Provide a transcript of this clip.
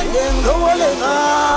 Rolling, rolling on.